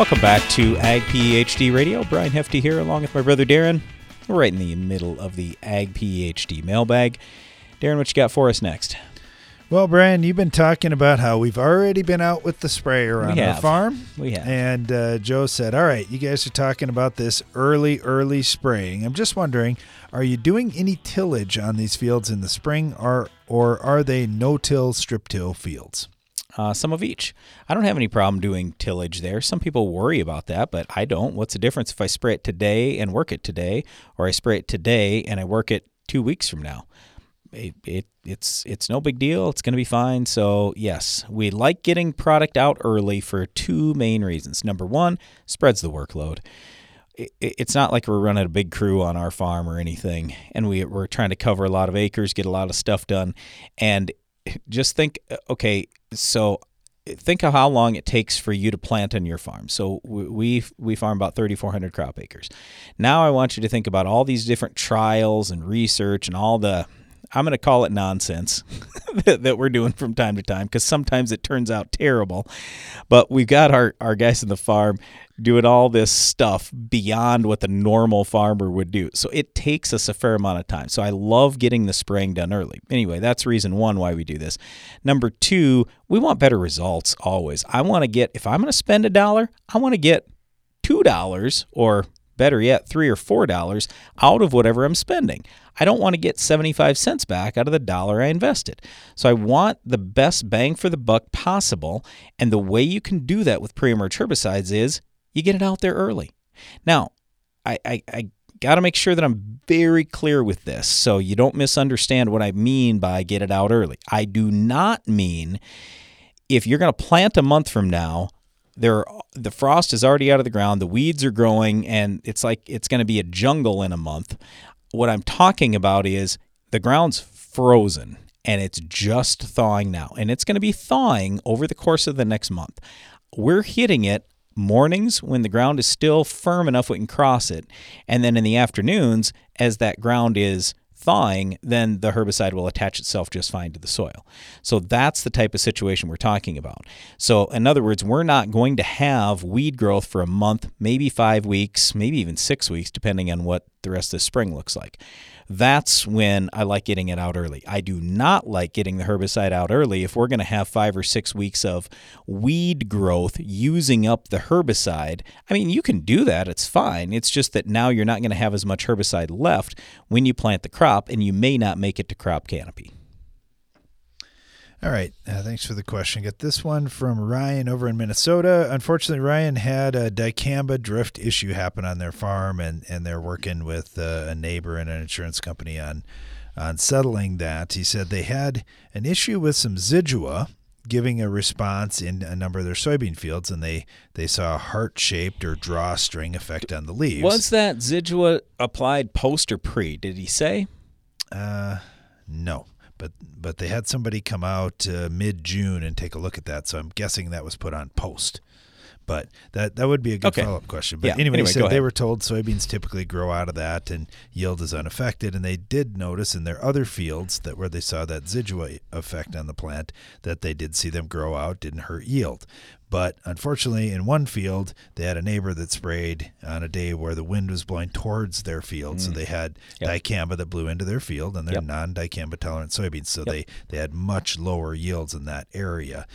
Welcome back to Ag PhD Radio. Brian Hefty here, along with my brother Darren. We're right in the middle of the Ag PhD mailbag. Darren, what you got for us next? Well, Brian, you've been talking about how we've already been out with the sprayer on our farm. We have. And uh, Joe said, All right, you guys are talking about this early, early spraying. I'm just wondering, are you doing any tillage on these fields in the spring, or, or are they no till, strip till fields? Uh, some of each. I don't have any problem doing tillage there. Some people worry about that, but I don't. What's the difference if I spray it today and work it today, or I spray it today and I work it two weeks from now? It, it it's it's no big deal. It's going to be fine. So yes, we like getting product out early for two main reasons. Number one, spreads the workload. It, it's not like we're running a big crew on our farm or anything, and we we're trying to cover a lot of acres, get a lot of stuff done, and just think, uh, okay, so uh, think of how long it takes for you to plant on your farm. So we we, we farm about 3,400 crop acres. Now I want you to think about all these different trials and research and all the I'm going to call it nonsense that, that we're doing from time to time because sometimes it turns out terrible. But we've got our, our guys in the farm doing all this stuff beyond what the normal farmer would do. So it takes us a fair amount of time. So I love getting the spraying done early. Anyway, that's reason one why we do this. Number two, we want better results always. I want to get, if I'm going to spend a dollar, I want to get $2 or better yet, three or four dollars out of whatever I'm spending. I don't want to get 75 cents back out of the dollar I invested. So I want the best bang for the buck possible. And the way you can do that with pre emerge herbicides is you get it out there early. Now, I, I, I got to make sure that I'm very clear with this so you don't misunderstand what I mean by get it out early. I do not mean if you're going to plant a month from now, there the frost is already out of the ground, the weeds are growing, and it's like it's going to be a jungle in a month. What I'm talking about is the ground's frozen and it's just thawing now, and it's going to be thawing over the course of the next month. We're hitting it mornings when the ground is still firm enough we can cross it, and then in the afternoons as that ground is thawing, then the herbicide will attach itself just fine to the soil. So that's the type of situation we're talking about. So, in other words, we're not going to have weed growth for a month, maybe five weeks, maybe even six weeks, depending on what the rest of the spring looks like. That's when I like getting it out early. I do not like getting the herbicide out early if we're going to have five or six weeks of weed growth using up the herbicide. I mean, you can do that, it's fine. It's just that now you're not going to have as much herbicide left when you plant the crop, and you may not make it to crop canopy. All right. Uh, thanks for the question. Got this one from Ryan over in Minnesota. Unfortunately, Ryan had a dicamba drift issue happen on their farm, and, and they're working with uh, a neighbor and an insurance company on on settling that. He said they had an issue with some Zidua giving a response in a number of their soybean fields, and they, they saw a heart shaped or drawstring effect on the leaves. Was that Zidua applied post or pre? Did he say? Uh, no, but but they had somebody come out uh, mid June and take a look at that. So I'm guessing that was put on post. But that that would be a good Okay. follow up question. But Yeah, anyway, anyway, they they were told soybeans typically grow out of that and yield is unaffected. And they did notice in their other fields that where they saw that Zidua effect on the plant that they did see them grow out, didn't hurt yield. But unfortunately, in one field, they had a neighbor that sprayed on a day where the wind was blowing towards their field. So Mm. they had Yep. dicamba that blew into their field, and they're Yep. non-dicamba tolerant soybeans. So they, they had much lower yields in that area.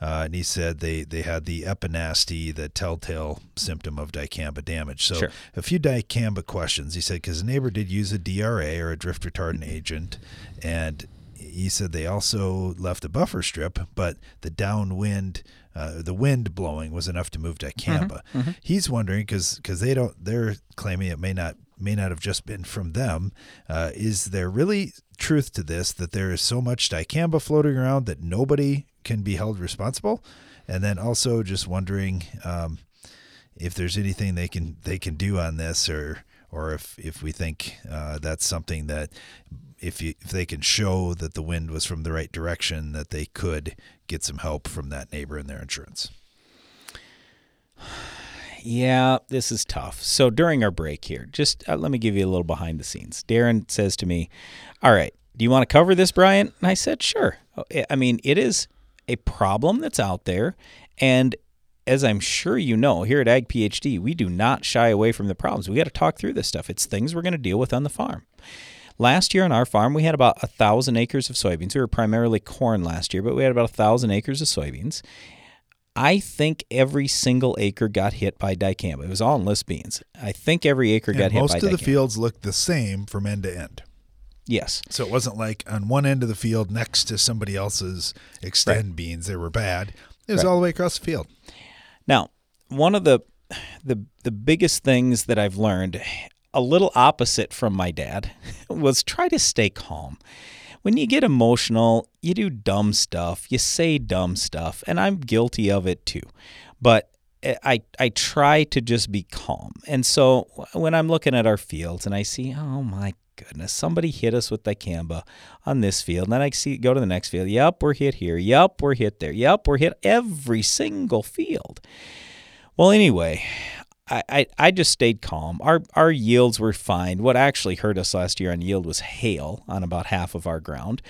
Uh, and he said they, they had the epinasty, the telltale symptom of dicamba damage. So Sure. a few dicamba questions. He said because the neighbor did use a DRA or a drift retardant agent, and he said they also left a buffer strip, but the downwind, uh, the wind blowing was enough to move dicamba. mhm. He's wondering because they don't. They're claiming it may not may not have just been from them. Uh, is there really truth to this that there is so much dicamba floating around that nobody can be held responsible? And then also just wondering um, if there's anything they can they can do on this, or or if if we think uh, that's something that if you, if they can show that the wind was from the right direction, that they could get some help from that neighbor and their insurance. Yeah, this is tough. So during our break here, just uh, let me give you a little behind the scenes. Darren says to me, "All right, do you want to cover this, Brian?" And I said, "Sure." Oh, I mean, it is a problem that's out there, and as I'm sure you know, here at Ag PhD, we do not shy away from the problems. We got to talk through this stuff. It's things we're going to deal with on the farm. Last year on our farm, we had about a thousand acres of soybeans. We were primarily corn last year, but we had about a thousand acres of soybeans. I think every single acre got hit by dicamba. It was all enlist beans. I think every acre And got hit most of the fields looked the same from end to end. Yes. So it wasn't like on one end of the field next to somebody else's Xtend beans they were bad. It was Right. all the way across the field. Now, one of the the the biggest things that I've learned, a little opposite from my dad, was try to stay calm. When you get emotional, you do dumb stuff, you say dumb stuff, and I'm guilty of it too. But eh, I I try to just be calm. And so when I'm looking at our fields and I see, oh my goodness, somebody hit us with dicamba on this field. And then I see go to the next field. Yep, we're hit here. Yep, we're hit there. Yep, we're hit every single field. Well, anyway, I, I, I just stayed calm. Our our yields were fine. What actually hurt us last year on yield was hail on about half of our ground.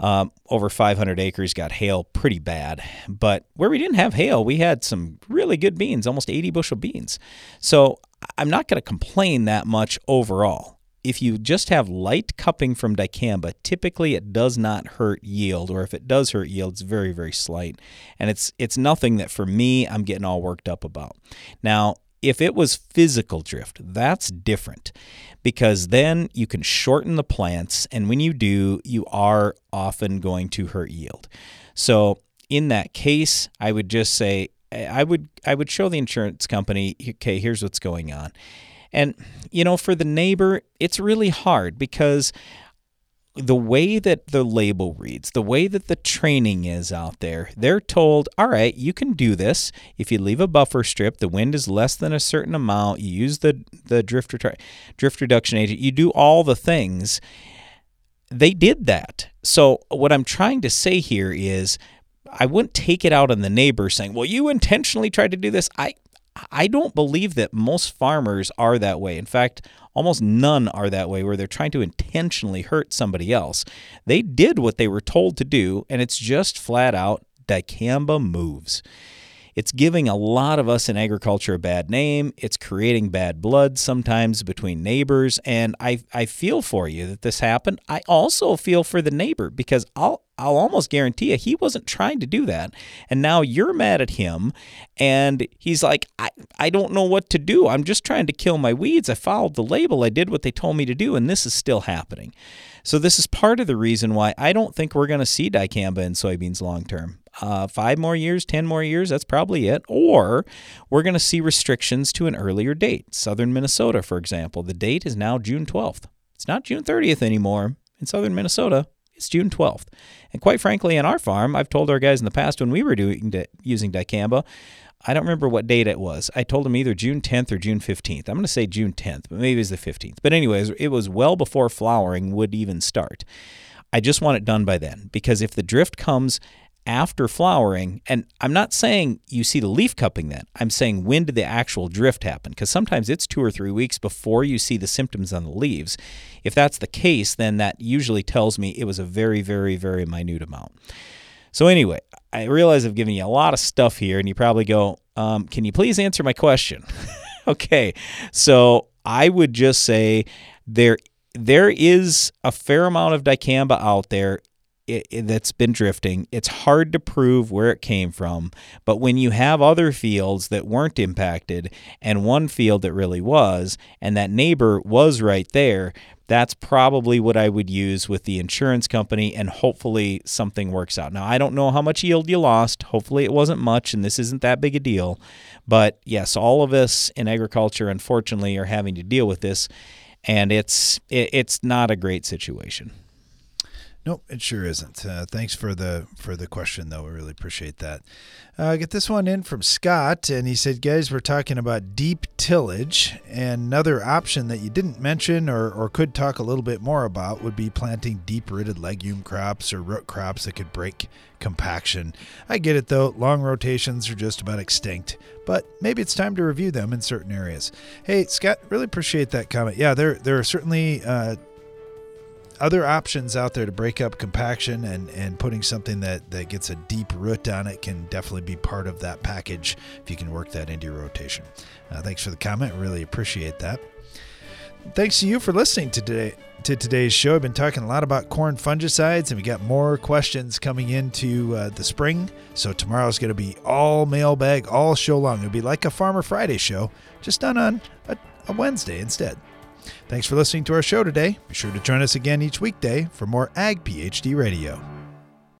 Um, over 500 acres got hail pretty bad, but where we didn't have hail, we had some really good beans, almost 80 bushel beans. So I'm not going to complain that much overall. If you just have light cupping from dicamba, typically it does not hurt yield, or if it does hurt yield, it's very, very slight. And it's it's nothing that for me I'm getting all worked up about. Now, if it was physical drift, that's different because then you can shorten the plants, and when you do, you are often going to hurt yield. So in that case, I would just say I would I would show the insurance company, okay, here's what's going on. And you know, for the neighbor, it's really hard because the way that the label reads, the way that the training is out there, they're told, all right, you can do this. If you leave a buffer strip, the wind is less than a certain amount, you use the, the drift, drift reduction agent, you do all the things. They did that. So, what I'm trying to say here is, I wouldn't take it out on the neighbor saying, well, you intentionally tried to do this. I, I don't believe that most farmers are that way. In fact, almost none are that way where they're trying to intentionally hurt somebody else. They did what they were told to do, and it's just flat out dicamba moves. It's giving a lot of us in agriculture a bad name. It's creating bad blood sometimes between neighbors. And I, I feel for you that this happened. I also feel for the neighbor because I'll I'll almost guarantee you he wasn't trying to do that. And now you're mad at him and he's like, I, I don't know what to do. I'm just trying to kill my weeds. I followed the label. I did what they told me to do, and this is still happening. So this is part of the reason why I don't think we're going to see dicamba in soybeans long term. Uh, five more years, 10 more years, that's probably it. Or we're going to see restrictions to an earlier date. Southern Minnesota, for example, the date is now June 12th. It's not June 30th anymore. In southern Minnesota, it's June 12th. And quite frankly, on our farm, I've told our guys in the past when we were doing using dicamba, I don't remember what date it was. I told them either June 10th or June 15th. I'm going to say June 10th, but maybe it's the 15th. But anyways, it was well before flowering would even start. I just want it done by then because if the drift comes after flowering, and I'm not saying you see the leaf cupping then, I'm saying when did the actual drift happen? Because sometimes it's two or three weeks before you see the symptoms on the leaves. If that's the case, then that usually tells me it was a very, very, very minute amount. So, anyway, I realize I've given you a lot of stuff here, and you probably go, um, Can you please answer my question? okay, so I would just say there there is a fair amount of dicamba out there it, it- that's been drifting. It's hard to prove where it came from, but when you have other fields that weren't impacted and one field that really was, and that neighbor was right there, that's probably what I would use with the insurance company, and hopefully something works out. Now, I don't know how much yield you lost. Hopefully, it wasn't much, and this isn't that big a deal. But yes, all of us in agriculture, unfortunately, are having to deal with this, and it's it, it's not a great situation. Nope, it sure isn't. Uh, thanks for the for the question, though. We really appreciate that. Uh, get this one in from Scott, and he said, "Guys, we're talking about deep tillage, and another option that you didn't mention or or could talk a little bit more about would be planting deep-rooted legume crops or root crops that could break compaction. I get it though; long rotations are just about extinct, but maybe it's time to review them in certain areas." Hey, Scott, really appreciate that comment. Yeah, there there are certainly. Uh, other options out there to break up compaction and, and putting something that, that gets a deep root on it can definitely be part of that package if you can work that into your rotation. Uh, thanks for the comment. Really appreciate that. Thanks to you for listening to today to today's show. I've been talking a lot about corn fungicides, and we got more questions coming into uh, the spring. So tomorrow's going to be all mailbag, all show long. It'll be like a Farmer Friday show, just done on a, a Wednesday instead. Thanks for listening to our show today. Be sure to join us again each weekday for more Ag PhD Radio.